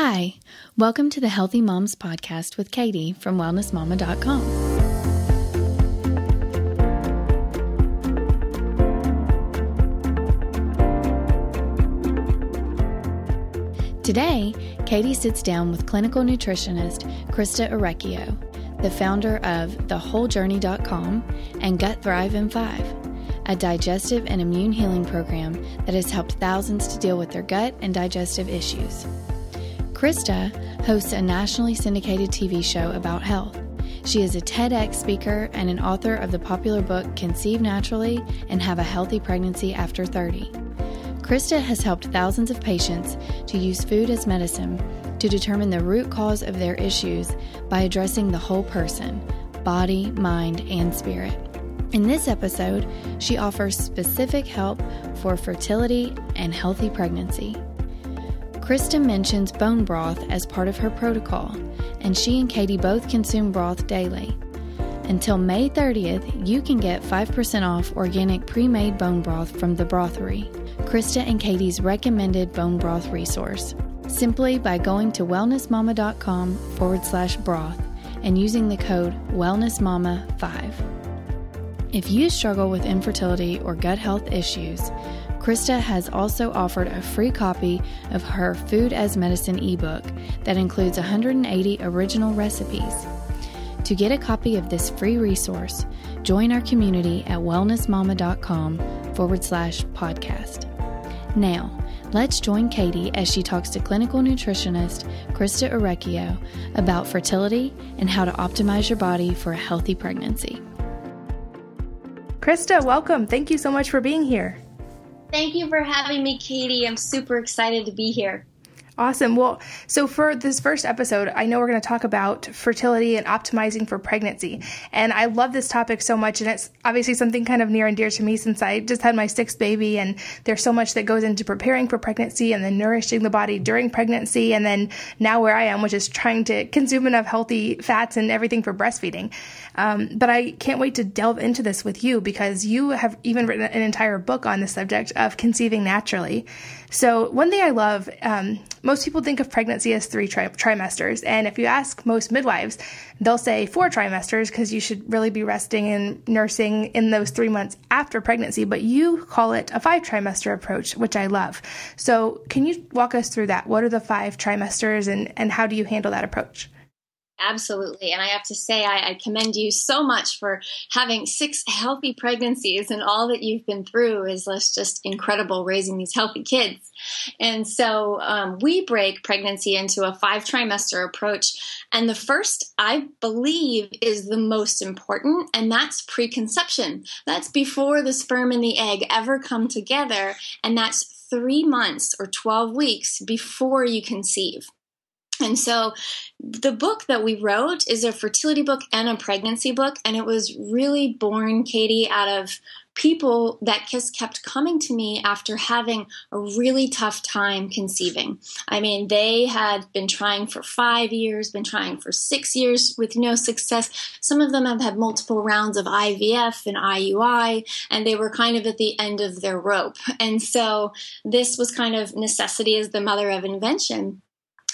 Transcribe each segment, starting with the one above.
Hi, welcome to the Healthy Moms Podcast with Katie from WellnessMama.com. Today, Katie sits down with clinical nutritionist Christa Orecchio, the founder of TheWholeJourney.com and Gut Thrive in 5, a digestive and immune healing program that has helped thousands to deal with their gut and digestive issues. Christa hosts a nationally syndicated TV show about health. She is a TEDx speaker and an author of the popular book Conceive Naturally and Have a Healthy Pregnancy After 30. Christa has helped thousands of patients to use food as medicine to determine the root cause of their issues by addressing the whole person body, mind, and spirit. In this episode, she offers specific help for fertility and healthy pregnancy. Christa mentions bone broth as part of her protocol, and she and Katie both consume broth daily. Until May 30th, you can get 5% off organic pre made bone broth from the Brothery. Christa and Katie's recommended bone broth resource simply by going to wellnessmama.com forward slash broth and using the code WellnessMama5. If you struggle with infertility or gut health issues, Christa has also offered a free copy of her Food as Medicine ebook that includes 180 original recipes. To get a copy of this free resource, join our community at wellnessmama.com forward slash podcast. Now, let's join Katie as she talks to clinical nutritionist Christa Orecchio about fertility and how to optimize your body for a healthy pregnancy. Christa, welcome. Thank you so much for being here. Thank you for having me, Katie. I'm super excited to be here. Awesome. Well, so for this first episode, I know we're going to talk about fertility and optimizing for pregnancy. And I love this topic so much. And it's obviously something kind of near and dear to me since I just had my sixth baby. And there's so much that goes into preparing for pregnancy and then nourishing the body during pregnancy. And then now where I am, which is trying to consume enough healthy fats and everything for breastfeeding. Um, but I can't wait to delve into this with you because you have even written an entire book on the subject of conceiving naturally. So, one thing I love, um, most people think of pregnancy as three tri- trimesters. And if you ask most midwives, they'll say four trimesters because you should really be resting and nursing in those three months after pregnancy. But you call it a five trimester approach, which I love. So, can you walk us through that? What are the five trimesters and, and how do you handle that approach? Absolutely. And I have to say, I, I, commend you so much for having six healthy pregnancies and all that you've been through is just incredible raising these healthy kids. And so um, we break pregnancy into a five trimester approach. And the first, I believe, is the most important, and that's preconception. That's before the sperm and the egg ever come together. And that's three months or 12 weeks before you conceive. And so the book that we wrote is a fertility book and a pregnancy book. And it was really born, Katie, out of people that just kept coming to me after having a really tough time conceiving. I mean, they had been trying for five years, been trying for six years with no success. Some of them have had multiple rounds of IVF and IUI, and they were kind of at the end of their rope. And so this was kind of necessity as the mother of invention.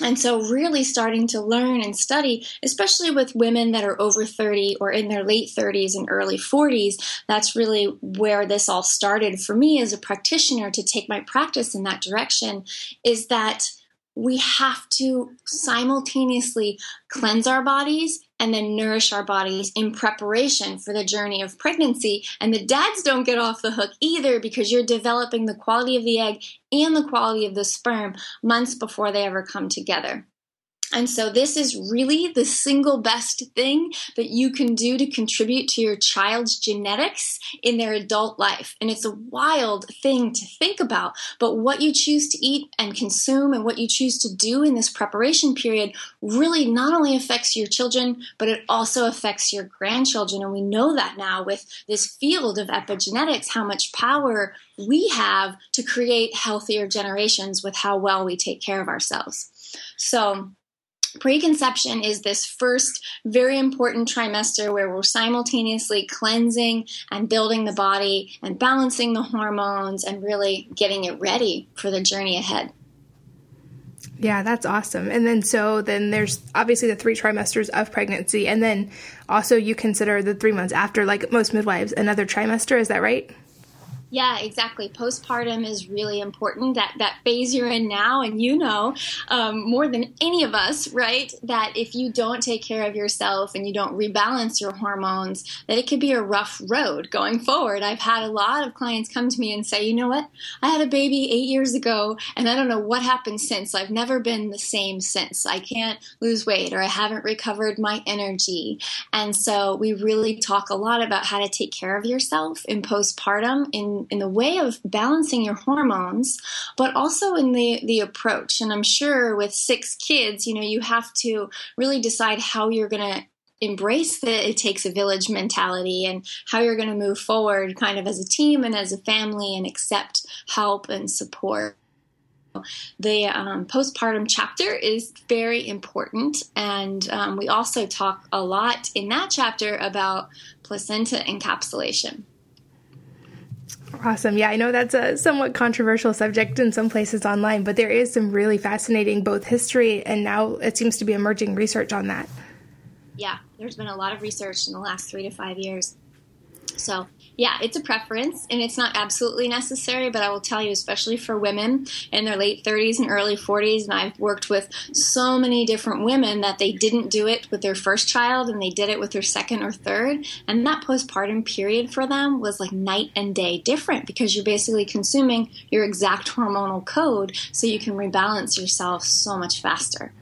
And so, really starting to learn and study, especially with women that are over 30 or in their late 30s and early 40s, that's really where this all started for me as a practitioner to take my practice in that direction. Is that we have to simultaneously cleanse our bodies and then nourish our bodies in preparation for the journey of pregnancy. And the dads don't get off the hook either because you're developing the quality of the egg and the quality of the sperm months before they ever come together. And so, this is really the single best thing that you can do to contribute to your child's genetics in their adult life. And it's a wild thing to think about. But what you choose to eat and consume and what you choose to do in this preparation period really not only affects your children, but it also affects your grandchildren. And we know that now with this field of epigenetics, how much power we have to create healthier generations with how well we take care of ourselves. So, Preconception is this first very important trimester where we're simultaneously cleansing and building the body and balancing the hormones and really getting it ready for the journey ahead. Yeah, that's awesome. And then so then there's obviously the three trimesters of pregnancy, and then also you consider the three months after, like most midwives, another trimester. Is that right? Yeah, exactly. Postpartum is really important. That that phase you're in now, and you know um, more than any of us, right? That if you don't take care of yourself and you don't rebalance your hormones, that it could be a rough road going forward. I've had a lot of clients come to me and say, you know what, I had a baby eight years ago, and I don't know what happened since. I've never been the same since. I can't lose weight, or I haven't recovered my energy. And so we really talk a lot about how to take care of yourself in postpartum in in the way of balancing your hormones, but also in the the approach. And I'm sure with six kids, you know, you have to really decide how you're going to embrace the it takes a village mentality and how you're going to move forward kind of as a team and as a family and accept help and support the um, postpartum chapter is very important and um, we also talk a lot in that chapter about placenta encapsulation Awesome. Yeah, I know that's a somewhat controversial subject in some places online, but there is some really fascinating both history and now it seems to be emerging research on that. Yeah, there's been a lot of research in the last three to five years. So yeah, it's a preference and it's not absolutely necessary, but I will tell you, especially for women in their late 30s and early 40s, and I've worked with so many different women that they didn't do it with their first child and they did it with their second or third. And that postpartum period for them was like night and day different because you're basically consuming your exact hormonal code so you can rebalance yourself so much faster.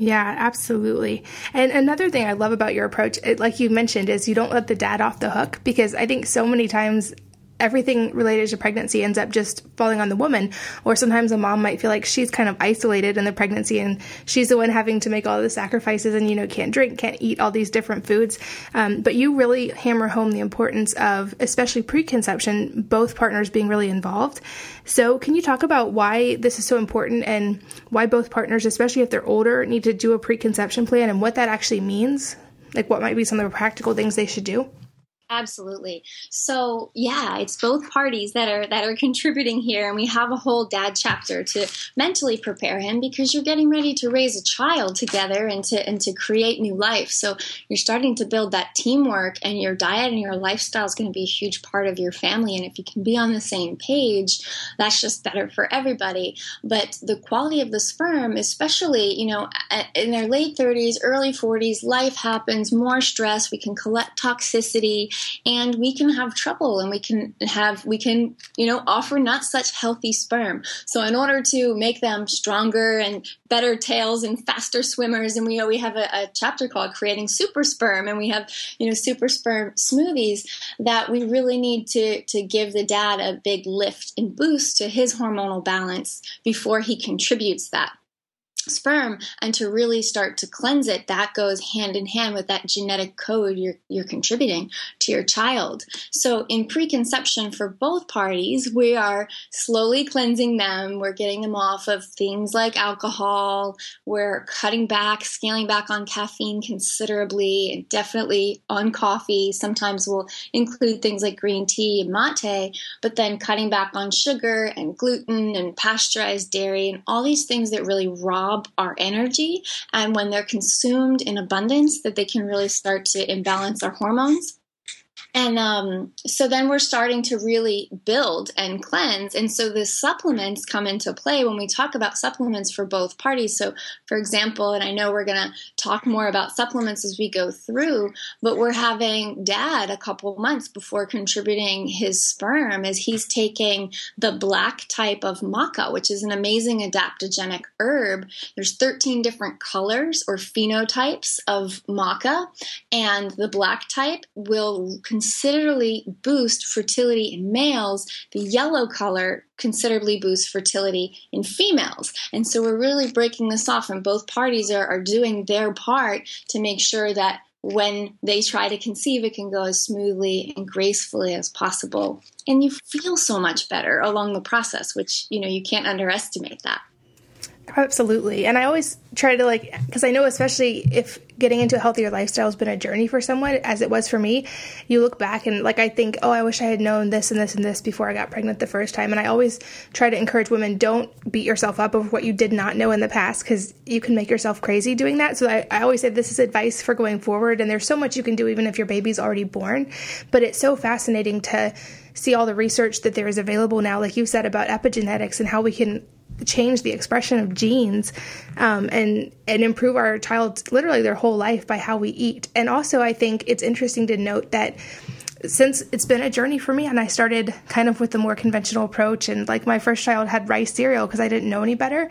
Yeah, absolutely. And another thing I love about your approach, it, like you mentioned, is you don't let the dad off the hook because I think so many times everything related to pregnancy ends up just falling on the woman. Or sometimes a mom might feel like she's kind of isolated in the pregnancy and she's the one having to make all the sacrifices and, you know, can't drink, can't eat all these different foods. Um, but you really hammer home the importance of, especially preconception, both partners being really involved. So, can you talk about why this is so important and why both partners, especially if they're older, need to do a preconception plan and what that actually means? Like, what might be some of the practical things they should do? Absolutely. So yeah, it's both parties that are that are contributing here, and we have a whole dad chapter to mentally prepare him because you're getting ready to raise a child together and to and to create new life. So you're starting to build that teamwork, and your diet and your lifestyle is going to be a huge part of your family. And if you can be on the same page, that's just better for everybody. But the quality of the sperm, especially you know in their late 30s, early 40s, life happens, more stress. We can collect toxicity and we can have trouble and we can have we can you know offer not such healthy sperm. So in order to make them stronger and better tails and faster swimmers and we know we have a, a chapter called creating super sperm and we have you know super sperm smoothies that we really need to to give the dad a big lift and boost to his hormonal balance before he contributes that sperm and to really start to cleanse it that goes hand in hand with that genetic code you're, you're contributing to your child. So in preconception for both parties we are slowly cleansing them. We're getting them off of things like alcohol. We're cutting back scaling back on caffeine considerably and definitely on coffee. Sometimes we'll include things like green tea and mate but then cutting back on sugar and gluten and pasteurized dairy and all these things that really rob our energy and when they're consumed in abundance that they can really start to imbalance our hormones and um, so then we're starting to really build and cleanse. And so the supplements come into play when we talk about supplements for both parties. So, for example, and I know we're going to talk more about supplements as we go through, but we're having dad a couple months before contributing his sperm as he's taking the black type of maca, which is an amazing adaptogenic herb. There's 13 different colors or phenotypes of maca, and the black type will considerably boost fertility in males, the yellow color considerably boosts fertility in females. And so we're really breaking this off, and both parties are, are doing their part to make sure that when they try to conceive, it can go as smoothly and gracefully as possible. And you feel so much better along the process, which, you know, you can't underestimate that. Absolutely. And I always try to like, because I know, especially if getting into a healthier lifestyle has been a journey for someone, as it was for me, you look back and like, I think, oh, I wish I had known this and this and this before I got pregnant the first time. And I always try to encourage women don't beat yourself up over what you did not know in the past because you can make yourself crazy doing that. So I, I always say this is advice for going forward. And there's so much you can do even if your baby's already born. But it's so fascinating to see all the research that there is available now, like you said about epigenetics and how we can change the expression of genes um, and and improve our child's literally their whole life by how we eat. And also, I think it's interesting to note that since it's been a journey for me and I started kind of with the more conventional approach and like my first child had rice cereal because I didn't know any better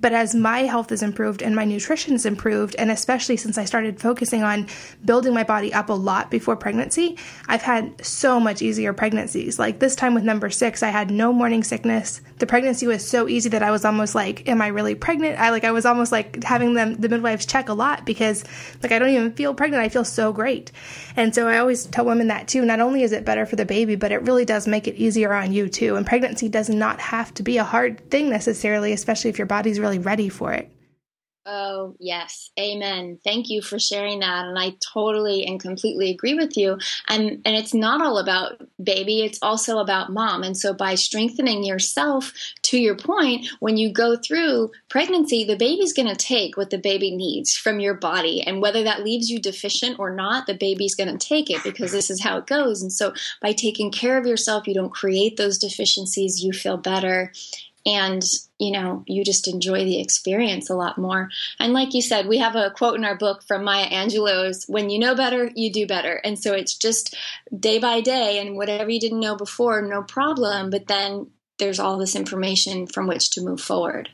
but as my health has improved and my nutrition has improved, and especially since I started focusing on building my body up a lot before pregnancy, I've had so much easier pregnancies. Like this time with number six, I had no morning sickness. The pregnancy was so easy that I was almost like, Am I really pregnant? I like, I was almost like having them, the midwives check a lot because like I don't even feel pregnant. I feel so great. And so I always tell women that too. Not only is it better for the baby, but it really does make it easier on you too. And pregnancy does not have to be a hard thing necessarily, especially if your body's really really ready for it. Oh, yes. Amen. Thank you for sharing that. And I totally and completely agree with you. And and it's not all about baby, it's also about mom. And so by strengthening yourself to your point, when you go through pregnancy, the baby's going to take what the baby needs from your body. And whether that leaves you deficient or not, the baby's going to take it because this is how it goes. And so by taking care of yourself, you don't create those deficiencies, you feel better and you know you just enjoy the experience a lot more. And like you said we have a quote in our book from maya angelou's when you know better you do better. And so it's just day by day and whatever you didn't know before no problem. But then there's all this information from which to move forward.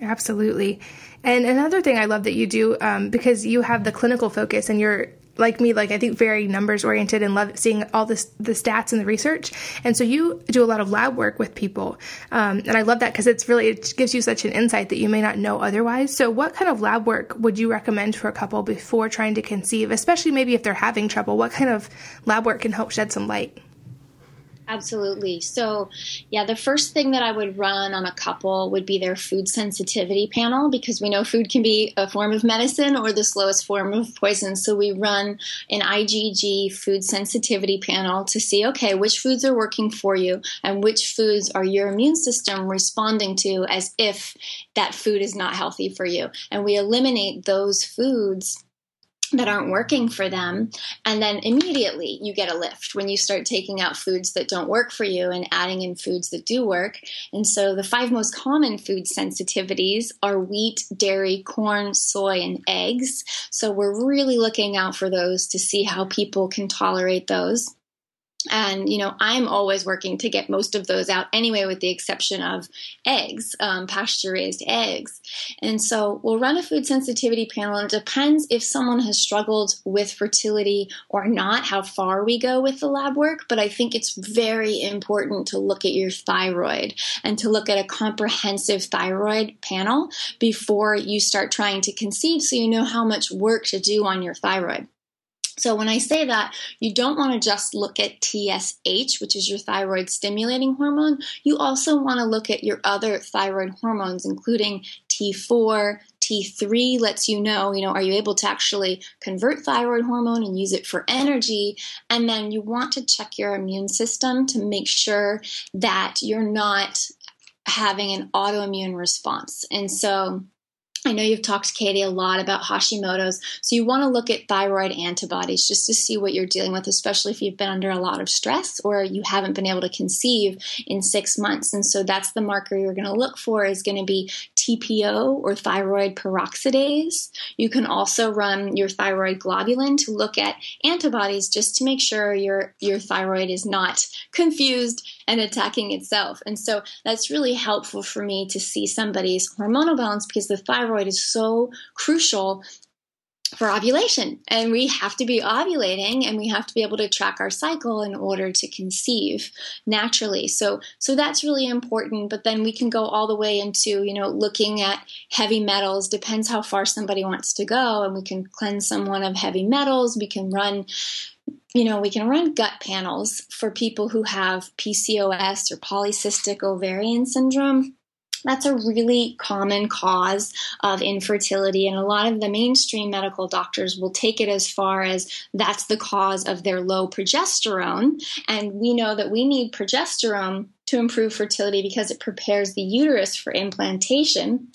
Absolutely. And another thing I love that you do, um, because you have the clinical focus and you're like me, like I think very numbers oriented and love seeing all this the stats and the research. And so you do a lot of lab work with people, um, and I love that because it's really it gives you such an insight that you may not know otherwise. So what kind of lab work would you recommend for a couple before trying to conceive, especially maybe if they're having trouble? What kind of lab work can help shed some light? Absolutely. So, yeah, the first thing that I would run on a couple would be their food sensitivity panel because we know food can be a form of medicine or the slowest form of poison. So, we run an IgG food sensitivity panel to see okay, which foods are working for you and which foods are your immune system responding to as if that food is not healthy for you. And we eliminate those foods that aren't working for them. And then immediately you get a lift when you start taking out foods that don't work for you and adding in foods that do work. And so the five most common food sensitivities are wheat dairy corn soy and eggs. So we're really looking out for those to see how people can tolerate those and you know i'm always working to get most of those out anyway with the exception of eggs um, pasture raised eggs. And so we'll run a food sensitivity panel. And it depends if someone has struggled with fertility or not how far we go with the lab work but i think it's very important to look at your thyroid and to look at a comprehensive thyroid panel before you start trying to conceive so you know how much work to do on your thyroid so when I say that, you don't want to just look at TSH, which is your thyroid stimulating hormone. You also want to look at your other thyroid hormones, including T4, T3 lets you know, you know, are you able to actually convert thyroid hormone and use it for energy? And then you want to check your immune system to make sure that you're not having an autoimmune response. And so I know you've talked, to Katie, a lot about Hashimoto's. So you want to look at thyroid antibodies just to see what you're dealing with, especially if you've been under a lot of stress or you haven't been able to conceive in six months. And so that's the marker you're going to look for is going to be TPO or thyroid peroxidase. You can also run your thyroglobulin to look at antibodies just to make sure your, your thyroid is not confused and attacking itself. And so that's really helpful for me to see somebody's hormonal balance because the thyroid is so crucial for ovulation. And we have to be ovulating and we have to be able to track our cycle in order to conceive naturally. So so that's really important but then we can go all the way into you know looking at heavy metals. Depends how far somebody wants to go and we can cleanse someone of heavy metals. We can run you know, we can run gut panels for people who have PCOS or polycystic ovarian syndrome. That's a really common cause of infertility, and a lot of the mainstream medical doctors will take it as far as that's the cause of their low progesterone. And we know that we need progesterone to improve fertility because it prepares the uterus for implantation,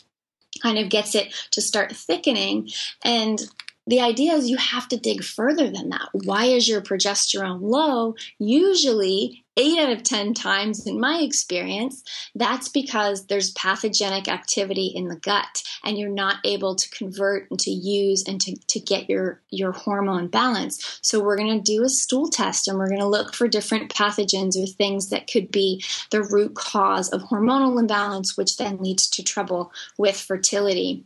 kind of gets it to start thickening. And the idea is you have to dig further than that. Why is your progesterone low? Usually, eight out of 10 times in my experience, that's because there's pathogenic activity in the gut and you're not able to convert and to use and to, to get your, your hormone balance. So, we're going to do a stool test and we're going to look for different pathogens or things that could be the root cause of hormonal imbalance, which then leads to trouble with fertility.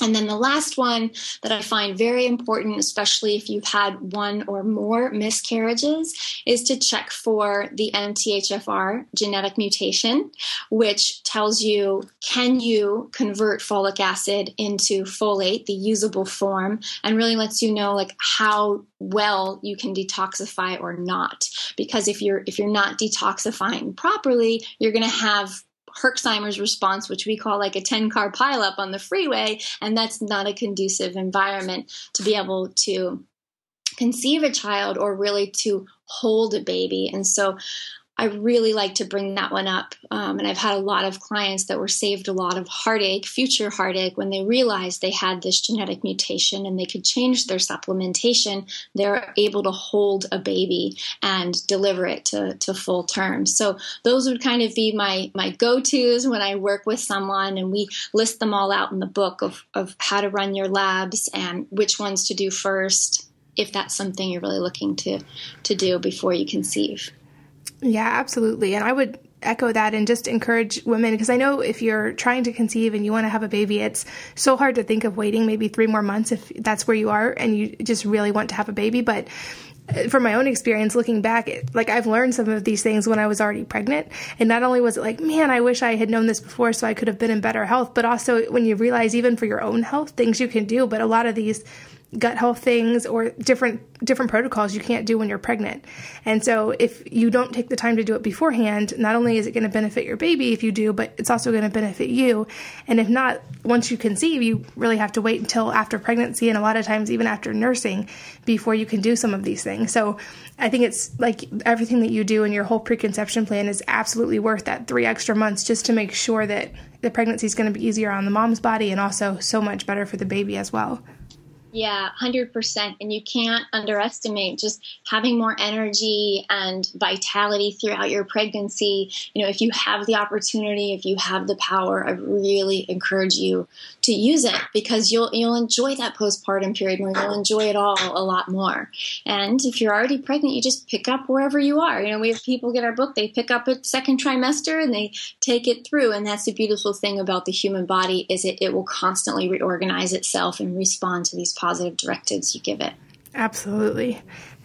And then the last one that I find very important, especially if you've had one or more miscarriages, is to check for the MTHFR genetic mutation, which tells you can you convert folic acid into folate, the usable form, and really lets you know like how well you can detoxify or not. Because if you're if you're not detoxifying properly, you're going to have Herxheimer's response, which we call like a 10 car pileup on the freeway. And that's not a conducive environment to be able to conceive a child or really to hold a baby. And so I really like to bring that one up. Um, and I've had a lot of clients that were saved a lot of heartache, future heartache, when they realized they had this genetic mutation and they could change their supplementation. They're able to hold a baby and deliver it to, to full term. So those would kind of be my, my go tos when I work with someone. And we list them all out in the book of, of how to run your labs and which ones to do first if that's something you're really looking to to do before you conceive. Yeah, absolutely. And I would echo that and just encourage women because I know if you're trying to conceive and you want to have a baby, it's so hard to think of waiting maybe three more months if that's where you are and you just really want to have a baby. But uh, from my own experience looking back like i've learned some of these things when i was already pregnant and not only was it like man i wish i had known this before so i could have been in better health but also when you realize even for your own health things you can do but a lot of these gut health things or different different protocols you can't do when you're pregnant. And so if you don't take the time to do it beforehand, not only is it going to benefit your baby if you do, but it's also going to benefit you. And if not, once you conceive, you really have to wait until after pregnancy and a lot of times even after nursing before you can do some of these things. So I think it's like everything that you do in your whole preconception plan is absolutely worth that 3 extra months just to make sure that the pregnancy is going to be easier on the mom's body and also so much better for the baby as well. Yeah, 100%. And you can't underestimate just having more energy and vitality throughout your pregnancy. You know, if you have the opportunity, if you have the power, I really encourage you to use it because you'll you'll enjoy that postpartum period more. You'll enjoy it all a lot more. And if you're already pregnant, you just pick up wherever you are. You know, we have people get our book, they pick up at second trimester and they take it through. And that's the beautiful thing about the human body is it, it will constantly reorganize itself and respond to these positive directives you give it. Absolutely.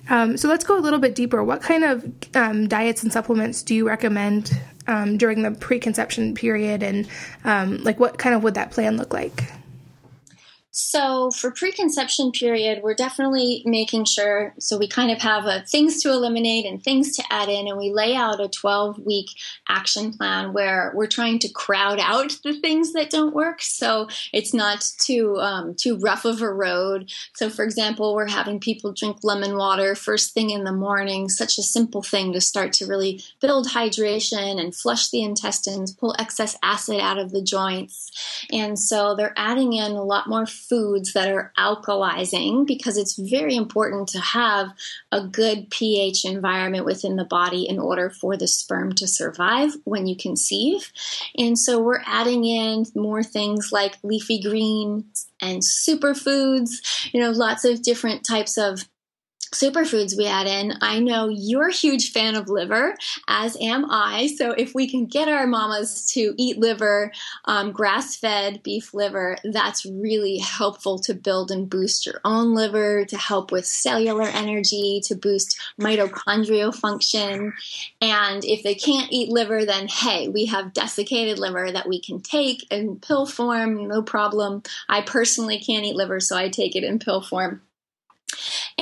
Um, so let's go a little bit deeper. What kind of um, diets and supplements do you recommend um, during the preconception period, and um, like what kind of would that plan look like? So for preconception period, we're definitely making sure. So we kind of have a things to eliminate and things to add in, and we lay out a 12 week action plan where we're trying to crowd out the things that don't work. So it's not too um, too rough of a road. So for example, we're having people drink lemon water first thing in the morning. Such a simple thing to start to really build hydration and flush the intestines, pull excess acid out of the joints, and so they're adding in a lot more foods that are alkalizing because it's very important to have a good pH environment within the body in order for the sperm to survive when you conceive. And so we're adding in more things like leafy greens and superfoods, you know, lots of different types of superfoods we add in. I know you're a huge fan of liver, as am I. So if we can get our mamas to eat liver, um, grass fed beef liver, that's really helpful to build and boost your own liver, to help with cellular energy, to boost mitochondrial function. And if they can't eat liver, then hey, we have desiccated liver that we can take in pill form, no problem. I personally can't eat liver, so I take it in pill form.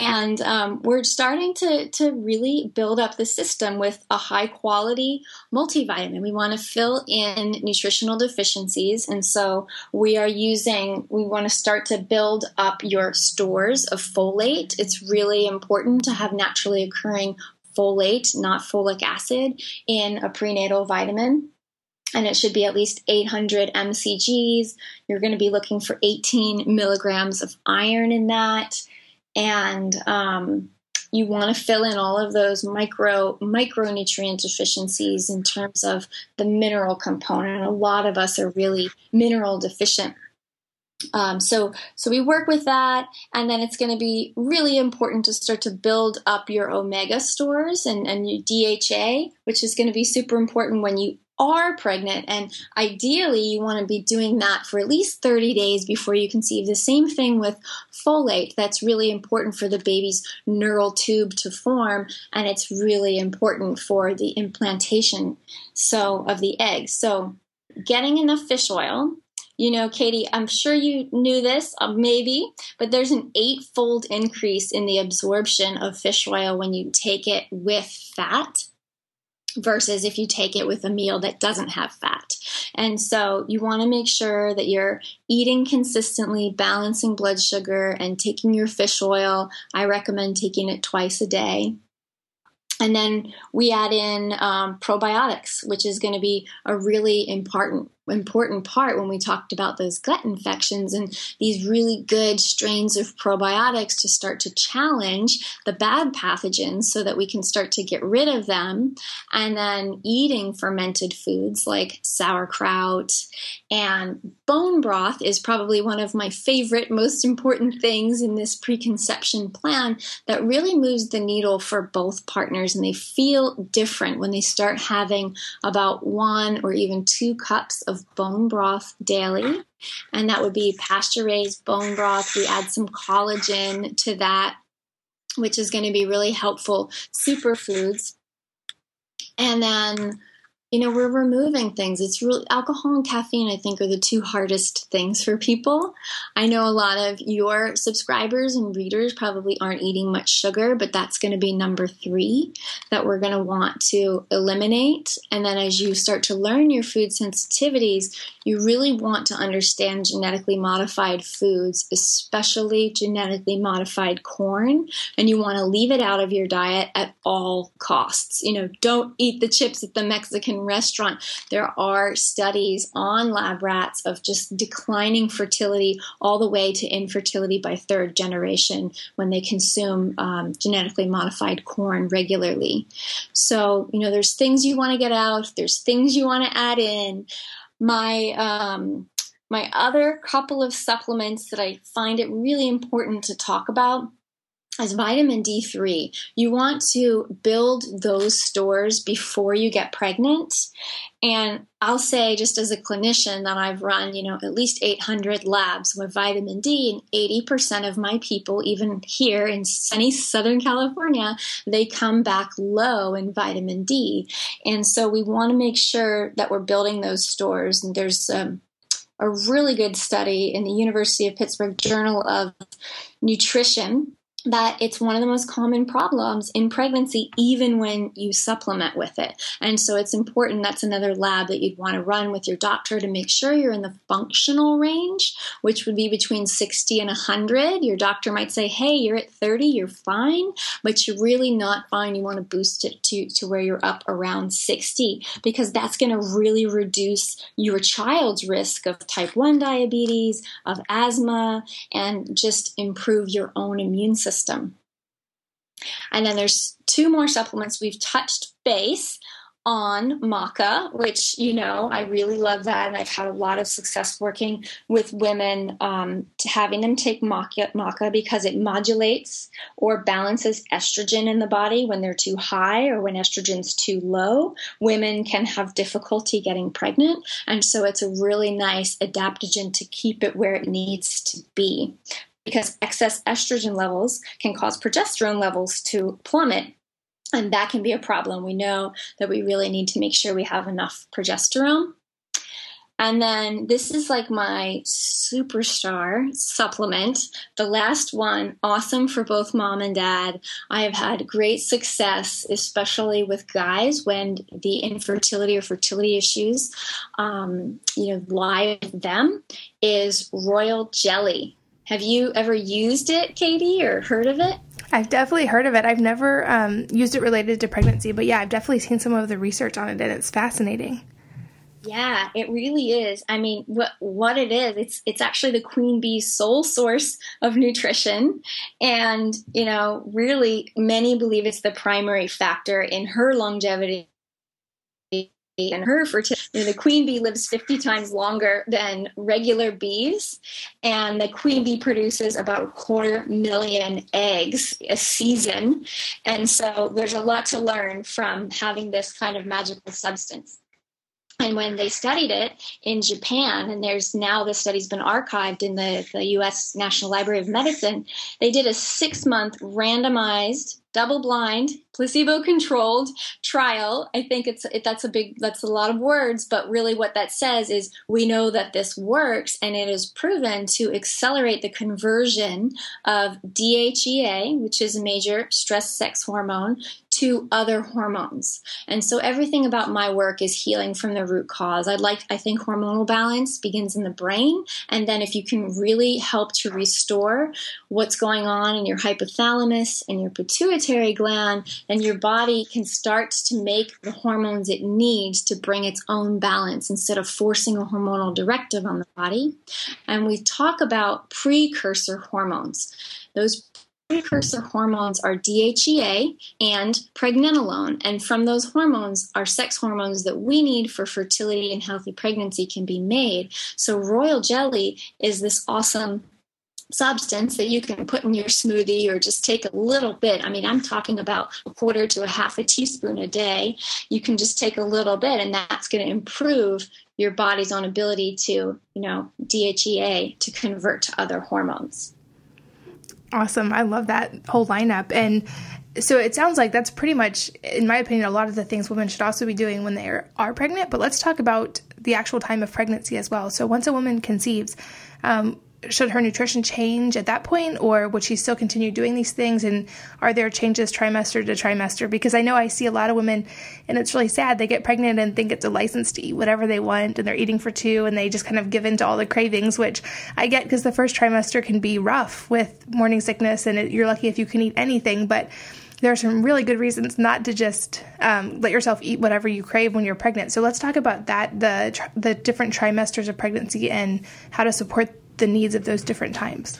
And um, we're starting to, to really build up the system with a high quality multivitamin. We want to fill in nutritional deficiencies. And so we are using, we want to start to build up your stores of folate. It's really important to have naturally occurring folate, not folic acid, in a prenatal vitamin and it should be at least 800 mcgs. You're going to be looking for 18 milligrams of iron in that, and um, you want to fill in all of those micro micronutrient deficiencies in terms of the mineral component. A lot of us are really mineral deficient. Um, so, so we work with that, and then it's going to be really important to start to build up your omega stores and, and your DHA, which is going to be super important when you are pregnant. And ideally, you want to be doing that for at least 30 days before you conceive. The same thing with folate. That's really important for the baby's neural tube to form, and it's really important for the implantation so of the egg. So, getting enough fish oil. You know, Katie, I'm sure you knew this, uh, maybe, but there's an eightfold increase in the absorption of fish oil when you take it with fat versus if you take it with a meal that doesn't have fat. And so you want to make sure that you're eating consistently, balancing blood sugar, and taking your fish oil. I recommend taking it twice a day. And then we add in um, probiotics, which is going to be a really important important part when we talked about those gut infections and these really good strains of probiotics to start to challenge the bad pathogens so that we can start to get rid of them. And then eating fermented foods like sauerkraut and bone broth is probably one of my favorite, most important things in this preconception plan that really moves the needle for both partners. And they feel different when they start having about one or even two cups of bone broth daily. And that would be pasture raised bone broth. We add some collagen to that, which is going to be really helpful. Superfoods. And then you know we're removing things. It's really alcohol and caffeine i think are the two hardest things for people. I know a lot of your subscribers and readers probably aren't eating much sugar but that's going to be number three that we're going to want to eliminate. And then as you start to learn your food sensitivities you really want to understand genetically modified foods especially genetically modified corn and you want to leave it out of your diet at all costs. You know don't eat the chips at the mexican restaurant, there are studies on lab rats of just declining fertility all the way to infertility by third generation when they consume um, genetically modified corn regularly. So, you know, there's things you want to get out, there's things you want to add in. My, um, my other couple of supplements that I find it really important to talk about as vitamin D3, you want to build those stores before you get pregnant. And I'll say, just as a clinician, that I've run, you know, at least 800 labs with vitamin D, and 80% of my people, even here in sunny Southern California, they come back low in vitamin D. And so we want to make sure that we're building those stores. And there's um, a really good study in the University of Pittsburgh Journal of Nutrition that it's one of the most common problems in pregnancy, even when you supplement with it. And so it's important that's another lab that you'd want to run with your doctor to make sure you're in the functional range, which would be between 60 and 100. Your doctor might say, hey, you're at 30, you're fine, but you're really not fine. You want to boost it to, to where you're up around 60 because that's going to really reduce your child's risk of type 1 diabetes, of asthma, and just improve your own immune system system. And then there's two more supplements we've touched base on maca, which, you know, I really love that. And I've had a lot of success working with women um, to having them take maca, maca because it modulates or balances estrogen in the body when they're too high or when estrogen's too low. Women can have difficulty getting pregnant. And so it's a really nice adaptogen to keep it where it needs to be because excess estrogen levels can cause progesterone levels to plummet. And that can be a problem. We know that we really need to make sure we have enough progesterone. And then this is like my superstar supplement. The last one, awesome for both mom and dad. I have had great success, especially with guys when the infertility or fertility issues, um, you know, lie with them. Is royal jelly. Have you ever used it, Katie, or heard of it? I've definitely heard of it. I've never um, used it related to pregnancy, but yeah, I've definitely seen some of the research on it, and it's fascinating. Yeah, it really is. I mean, what what it is, it's it's actually the queen bee's sole source of nutrition, and you know, really, many believe it's the primary factor in her longevity and her fertility. The queen bee lives 50 times longer than regular bees, and the queen bee produces about a quarter million eggs a season. And so there's a lot to learn from having this kind of magical substance. And when they studied it in Japan, and there's now the study's been archived in the, the US National Library of Medicine, they did a six month randomized double blind placebo controlled trial. I think it's it, that's a big that's a lot of words but really what that says is we know that this works and it is proven to accelerate the conversion of dhea which is a major stress sex hormone to other hormones. And so everything about my work is healing from the root cause. I'd like I think hormonal balance begins in the brain and then if you can really help to restore what's going on in your hypothalamus and your pituitary gland, then your body can start to make the hormones it needs to bring its own balance instead of forcing a hormonal directive on the body. And we talk about precursor hormones. Those precursor hormones are DHEA and pregnenolone. And from those hormones, our sex hormones that we need for fertility and healthy pregnancy can be made. So, royal jelly is this awesome substance that you can put in your smoothie or just take a little bit. I mean, I'm talking about a quarter to a half a teaspoon a day. You can just take a little bit, and that's going to improve your body's own ability to, you know, DHEA to convert to other hormones. Awesome. I love that whole lineup. And so it sounds like that's pretty much, in my opinion, a lot of the things women should also be doing when they are, are pregnant. But let's talk about the actual time of pregnancy as well. So once a woman conceives, um, should her nutrition change at that point or would she still continue doing these things and are there changes trimester to trimester because i know i see a lot of women and it's really sad they get pregnant and think it's a license to eat whatever they want and they're eating for two and they just kind of give in to all the cravings which i get because the first trimester can be rough with morning sickness and it, you're lucky if you can eat anything but there are some really good reasons not to just um, let yourself eat whatever you crave when you're pregnant. So let's talk about that the the different trimesters of pregnancy and how to support the needs of those different times.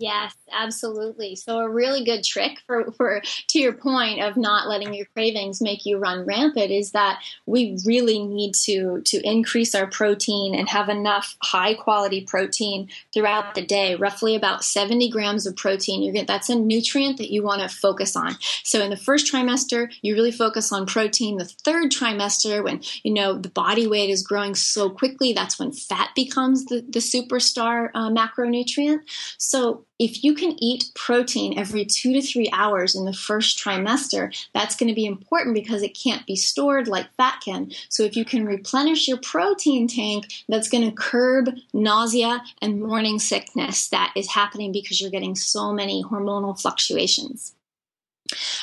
Yes, absolutely. So a really good trick for, for to your point of not letting your cravings make you run rampant is that we really need to to increase our protein and have enough high quality protein throughout the day. Roughly about 70 grams of protein. You get that's a nutrient that you want to focus on. So in the first trimester, you really focus on protein. The third trimester, when you know the body weight is growing so quickly, that's when fat becomes the, the superstar uh, macronutrient. So if you can eat protein every two to three hours in the first trimester, that's going to be important because it can't be stored like fat can. So if you can replenish your protein tank, that's going to curb nausea and morning sickness that is happening because you're getting so many hormonal fluctuations.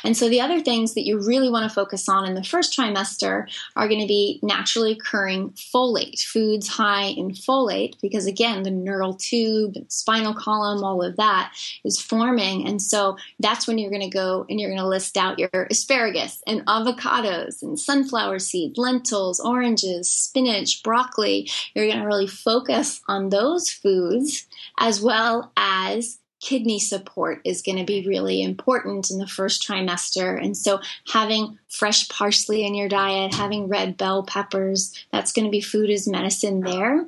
And so the other things that you really want to focus on in the first trimester are going to be naturally occurring folate, foods high in folate, because again, the neural tube, spinal column, all of that is forming. And so that's when you're going to go and you're going to list out your asparagus and avocados and sunflower seeds, lentils, oranges, spinach, broccoli. You're going to really focus on those foods as well as kidney support is going to be really important in the first trimester. And so, having fresh parsley in your diet, having red bell peppers, that's going to be food as medicine there.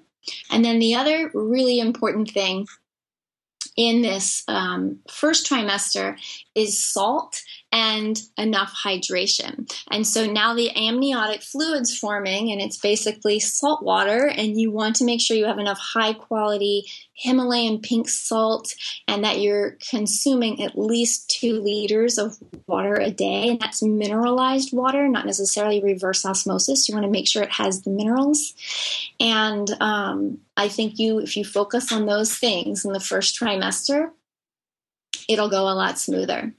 And then the other really important thing in this um, first trimester is salt and enough hydration. And so now the amniotic fluid's forming and it's basically salt water and you want to make sure you have enough high quality Himalayan pink salt and that you're consuming at least two liters of water a day. And that's mineralized water, not necessarily reverse osmosis. You want to make sure it has the minerals. And um, I think you, if you focus on those things in the first trimester, it'll go a lot smoother.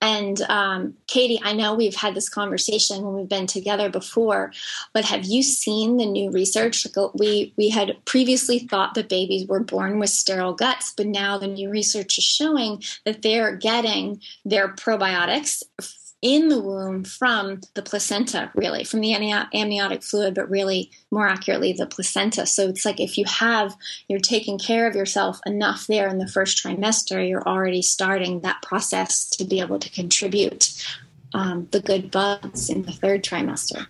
And um, Katie, I know we've had this conversation when we've been together before, but have you seen the new research? We we had previously thought that babies were born with sterile guts, but now the new research is showing that they're getting their probiotics in the womb from the placenta, really, from the amniotic fluid, but really more accurately, the placenta. So it's like if you have, you're taking care of yourself enough there in the first trimester, you're already starting that process to be able to contribute um, the good bugs in the third trimester.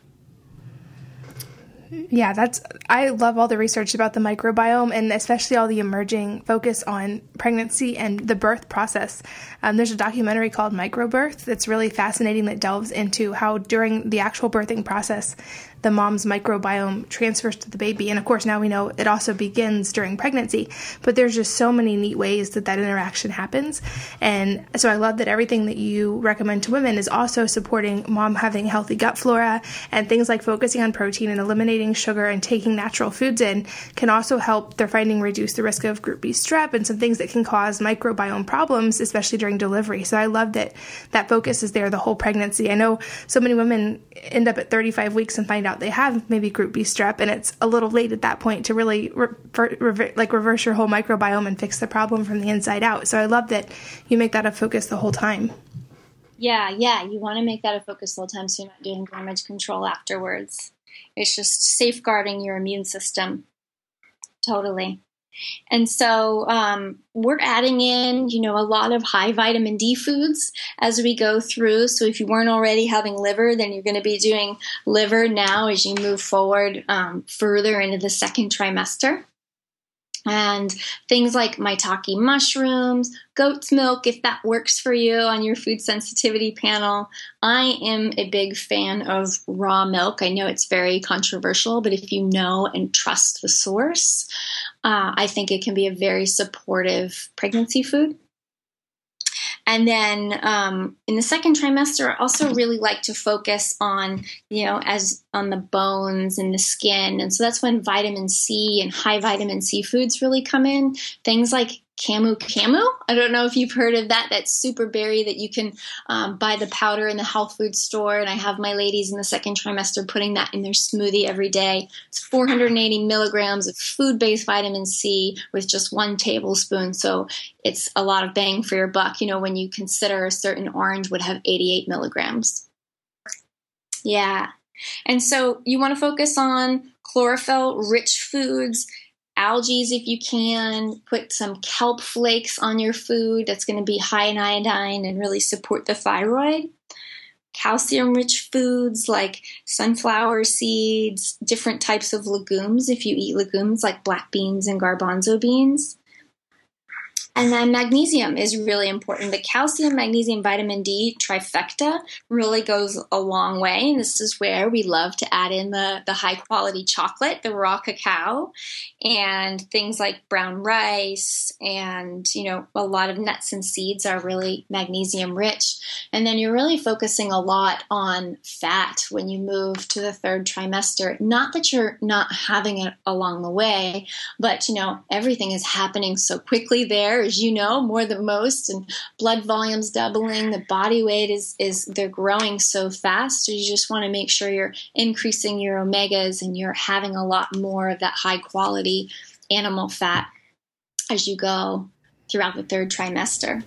Yeah, that's I love all the research about the microbiome and especially all the emerging focus on pregnancy and the birth process. Um, there's a documentary called Microbirth that's really fascinating that delves into how during the actual birthing process the mom's microbiome transfers to the baby. And of course, now we know it also begins during pregnancy, but there's just so many neat ways that that interaction happens. And so I love that everything that you recommend to women is also supporting mom having healthy gut flora and things like focusing on protein and eliminating sugar and taking natural foods in can also help their finding reduce the risk of group B strep and some things that can cause microbiome problems, especially during delivery. So I love that that focus is there the whole pregnancy. I know so many women end up at 35 weeks and find out they have maybe group B strep, and it's a little late at that point to really like reverse your whole microbiome and fix the problem from the inside out. So I love that you make that a focus the whole time. Yeah, yeah, you want to make that a focus the whole time so you're not doing damage control afterwards. It's just safeguarding your immune system. Totally. And so um, we're adding in, you know, a lot of high vitamin D foods as we go through. So if you weren't already having liver, then you're going to be doing liver now as you move forward um, further into the second trimester and things like maitake mushrooms, goat's milk, if that works for you on your food sensitivity panel. I am a big fan of raw milk. I know it's very controversial, but if you know and trust the source, uh, I think it can be a very supportive pregnancy food. And then um, in the second trimester, I also really like to focus on, you know, as on the bones and the skin. And so that's when vitamin C and high vitamin C foods really come in. Things like Camu Camu. I don't know if you've heard of that. That super berry that you can um, buy the powder in the health food store. And I have my ladies in the second trimester putting that in their smoothie every day. It's 480 milligrams of food based vitamin C with just one tablespoon. So it's a lot of bang for your buck, you know, when you consider a certain orange would have 88 milligrams. Yeah. And so you want to focus on chlorophyll rich foods algae if you can. Put some kelp flakes on your food. That's going to be high in iodine and really support the thyroid. Calcium rich foods like sunflower seeds, different types of legumes if you eat legumes like black beans and garbanzo beans. And then magnesium is really important. The calcium, magnesium, vitamin D trifecta really goes a long way. And this is where we love to add in the, the high quality chocolate, the raw cacao, and things like brown rice and, you know, a lot of nuts and seeds are really magnesium rich. And then you're really focusing a lot on fat when you move to the third trimester. Not that you're not having it along the way, but, you know, everything is happening so quickly there as you know, more than most, and blood volumes doubling. The body weight is is they're growing so fast. So you just want to make sure you're increasing your omegas and you're having a lot more of that high quality animal fat as you go throughout the third trimester.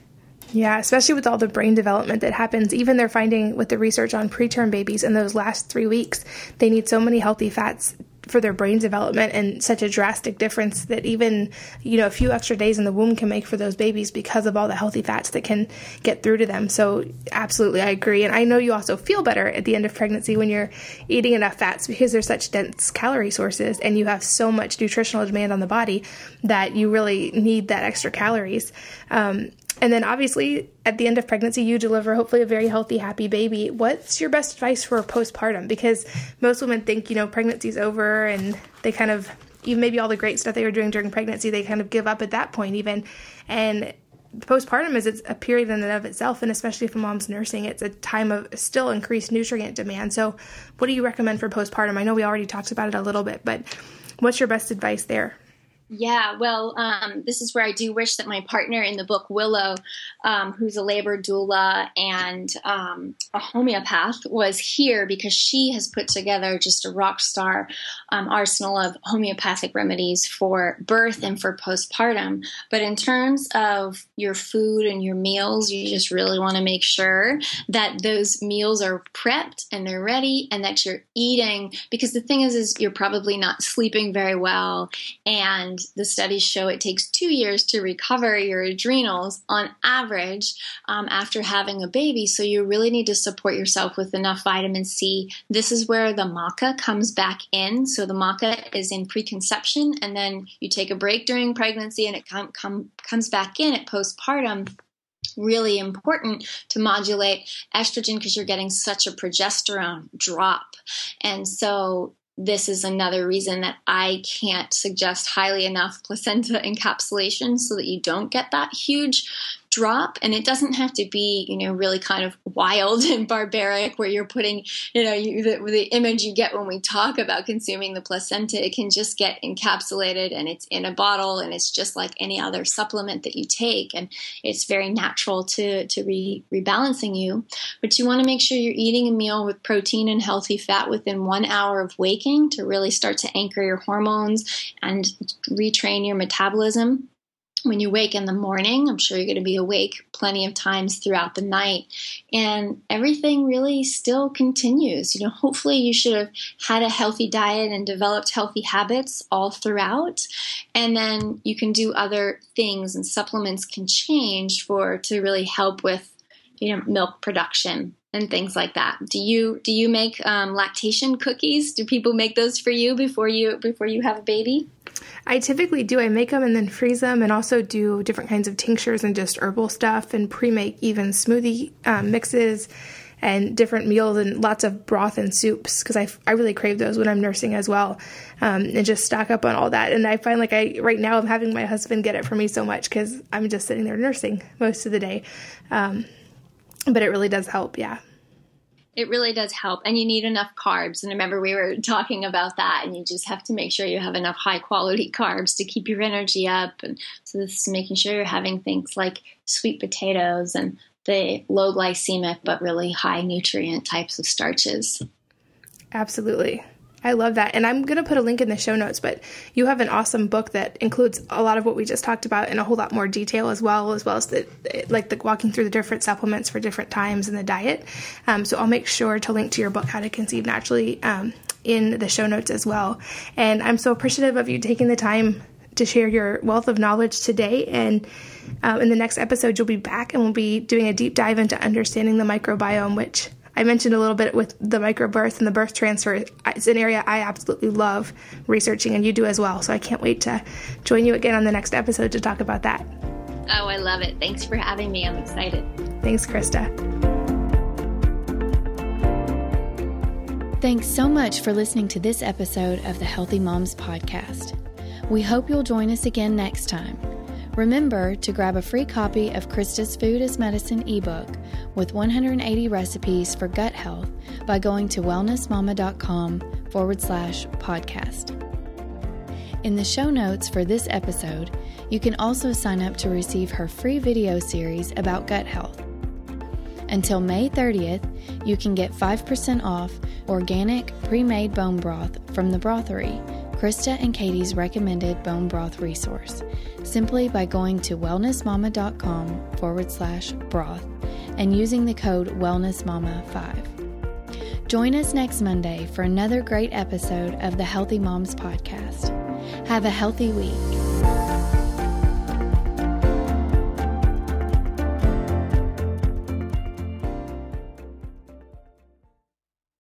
Yeah, especially with all the brain development that happens. Even they're finding with the research on preterm babies in those last three weeks, they need so many healthy fats for their brain development and such a drastic difference that even you know a few extra days in the womb can make for those babies because of all the healthy fats that can get through to them. So absolutely i agree. And i know you also feel better at the end of pregnancy when you're eating enough fats because they're such dense calorie sources and you have so much nutritional demand on the body that you really need that extra calories. Um, and then obviously at the end of pregnancy, you deliver hopefully a very healthy, happy baby. What's your best advice for postpartum? Because most women think, you know, pregnancy's over and they kind of, even maybe all the great stuff they were doing during pregnancy, they kind of give up at that point, even. And postpartum is it's a period in and of itself, and especially a mom's nursing, it's a time of still increased nutrient demand. So, what do you recommend for postpartum? I know we already talked about it a little bit, but what's your best advice there? Yeah, well, um, this is where I do wish that my partner in the book, Willow, um, who's a labor doula and um, a homeopath, was here because she has put together just a rock star um, arsenal of homeopathic remedies for birth and for postpartum. But in terms of your food and your meals, you just really want to make sure that those meals are prepped and they're ready and that you're eating because the thing is, is you're probably not sleeping very well and and the studies show it takes two years to recover your adrenals on average um, after having a baby. So you really need to support yourself with enough vitamin C. This is where the maca comes back in. So the maca is in preconception, and then you take a break during pregnancy, and it com- com- comes back in at postpartum really important to modulate estrogen because you're getting such a progesterone drop. And so this is another reason that I can't suggest highly enough placenta encapsulation so that you don't get that huge drop and it doesn't have to be you know really kind of wild and barbaric where you're putting you know you, the, the, image you get when we talk about consuming the placenta it can just get encapsulated and it's in a bottle and it's just like any other supplement that you take and it's very natural to to re, rebalancing you. But you want to make sure you're eating a meal with protein and healthy fat within one hour of waking to really start to anchor your hormones and retrain your metabolism when you wake in the morning, I'm sure you're going to be awake plenty of times throughout the night. And everything really still continues. You know, hopefully you should have had a healthy diet and developed healthy habits all throughout. And then you can do other things and supplements can change for to really help with, you know, milk production and things like that. Do you do you make um, lactation cookies? Do people make those for you before you before you have a baby? I typically do. I make them and then freeze them, and also do different kinds of tinctures and just herbal stuff, and pre-make even smoothie um, mixes and different meals and lots of broth and soups because I, I really crave those when I'm nursing as well, um, and just stock up on all that. And I find like I right now I'm having my husband get it for me so much because I'm just sitting there nursing most of the day, um, but it really does help. Yeah it really does help and you need enough carbs and remember we were talking about that and you just have to make sure you have enough high quality carbs to keep your energy up and so this is making sure you're having things like sweet potatoes and the low glycemic but really high nutrient types of starches absolutely I love that. And I'm going to put a link in the show notes, but you have an awesome book that includes a lot of what we just talked about in a whole lot more detail as well, as well as the, like the walking through the different supplements for different times in the diet. Um, so I'll make sure to link to your book, How to Conceive Naturally, um, in the show notes as well. And I'm so appreciative of you taking the time to share your wealth of knowledge today. And um, in the next episode, you'll be back and we'll be doing a deep dive into understanding the microbiome, which I mentioned a little bit with the microbirth and the birth transfer. It's an area I absolutely love researching, and you do as well. So I can't wait to join you again on the next episode to talk about that. Oh, I love it. Thanks for having me. I'm excited. Thanks, Christa. Thanks so much for listening to this episode of the Healthy Moms Podcast. We hope you'll join us again next time. Remember to grab a free copy of Christa's Food as Medicine ebook with 180 recipes for gut health by going to wellnessmama.com forward slash podcast. In the show notes for this episode, you can also sign up to receive her free video series about gut health. Until May 30th, you can get 5% off organic pre made bone broth from the Brothery Christa and Katie's recommended bone broth resource simply by going to wellnessmama.com forward slash broth and using the code WellnessMama5. Join us next Monday for another great episode of the Healthy Moms Podcast. Have a healthy week.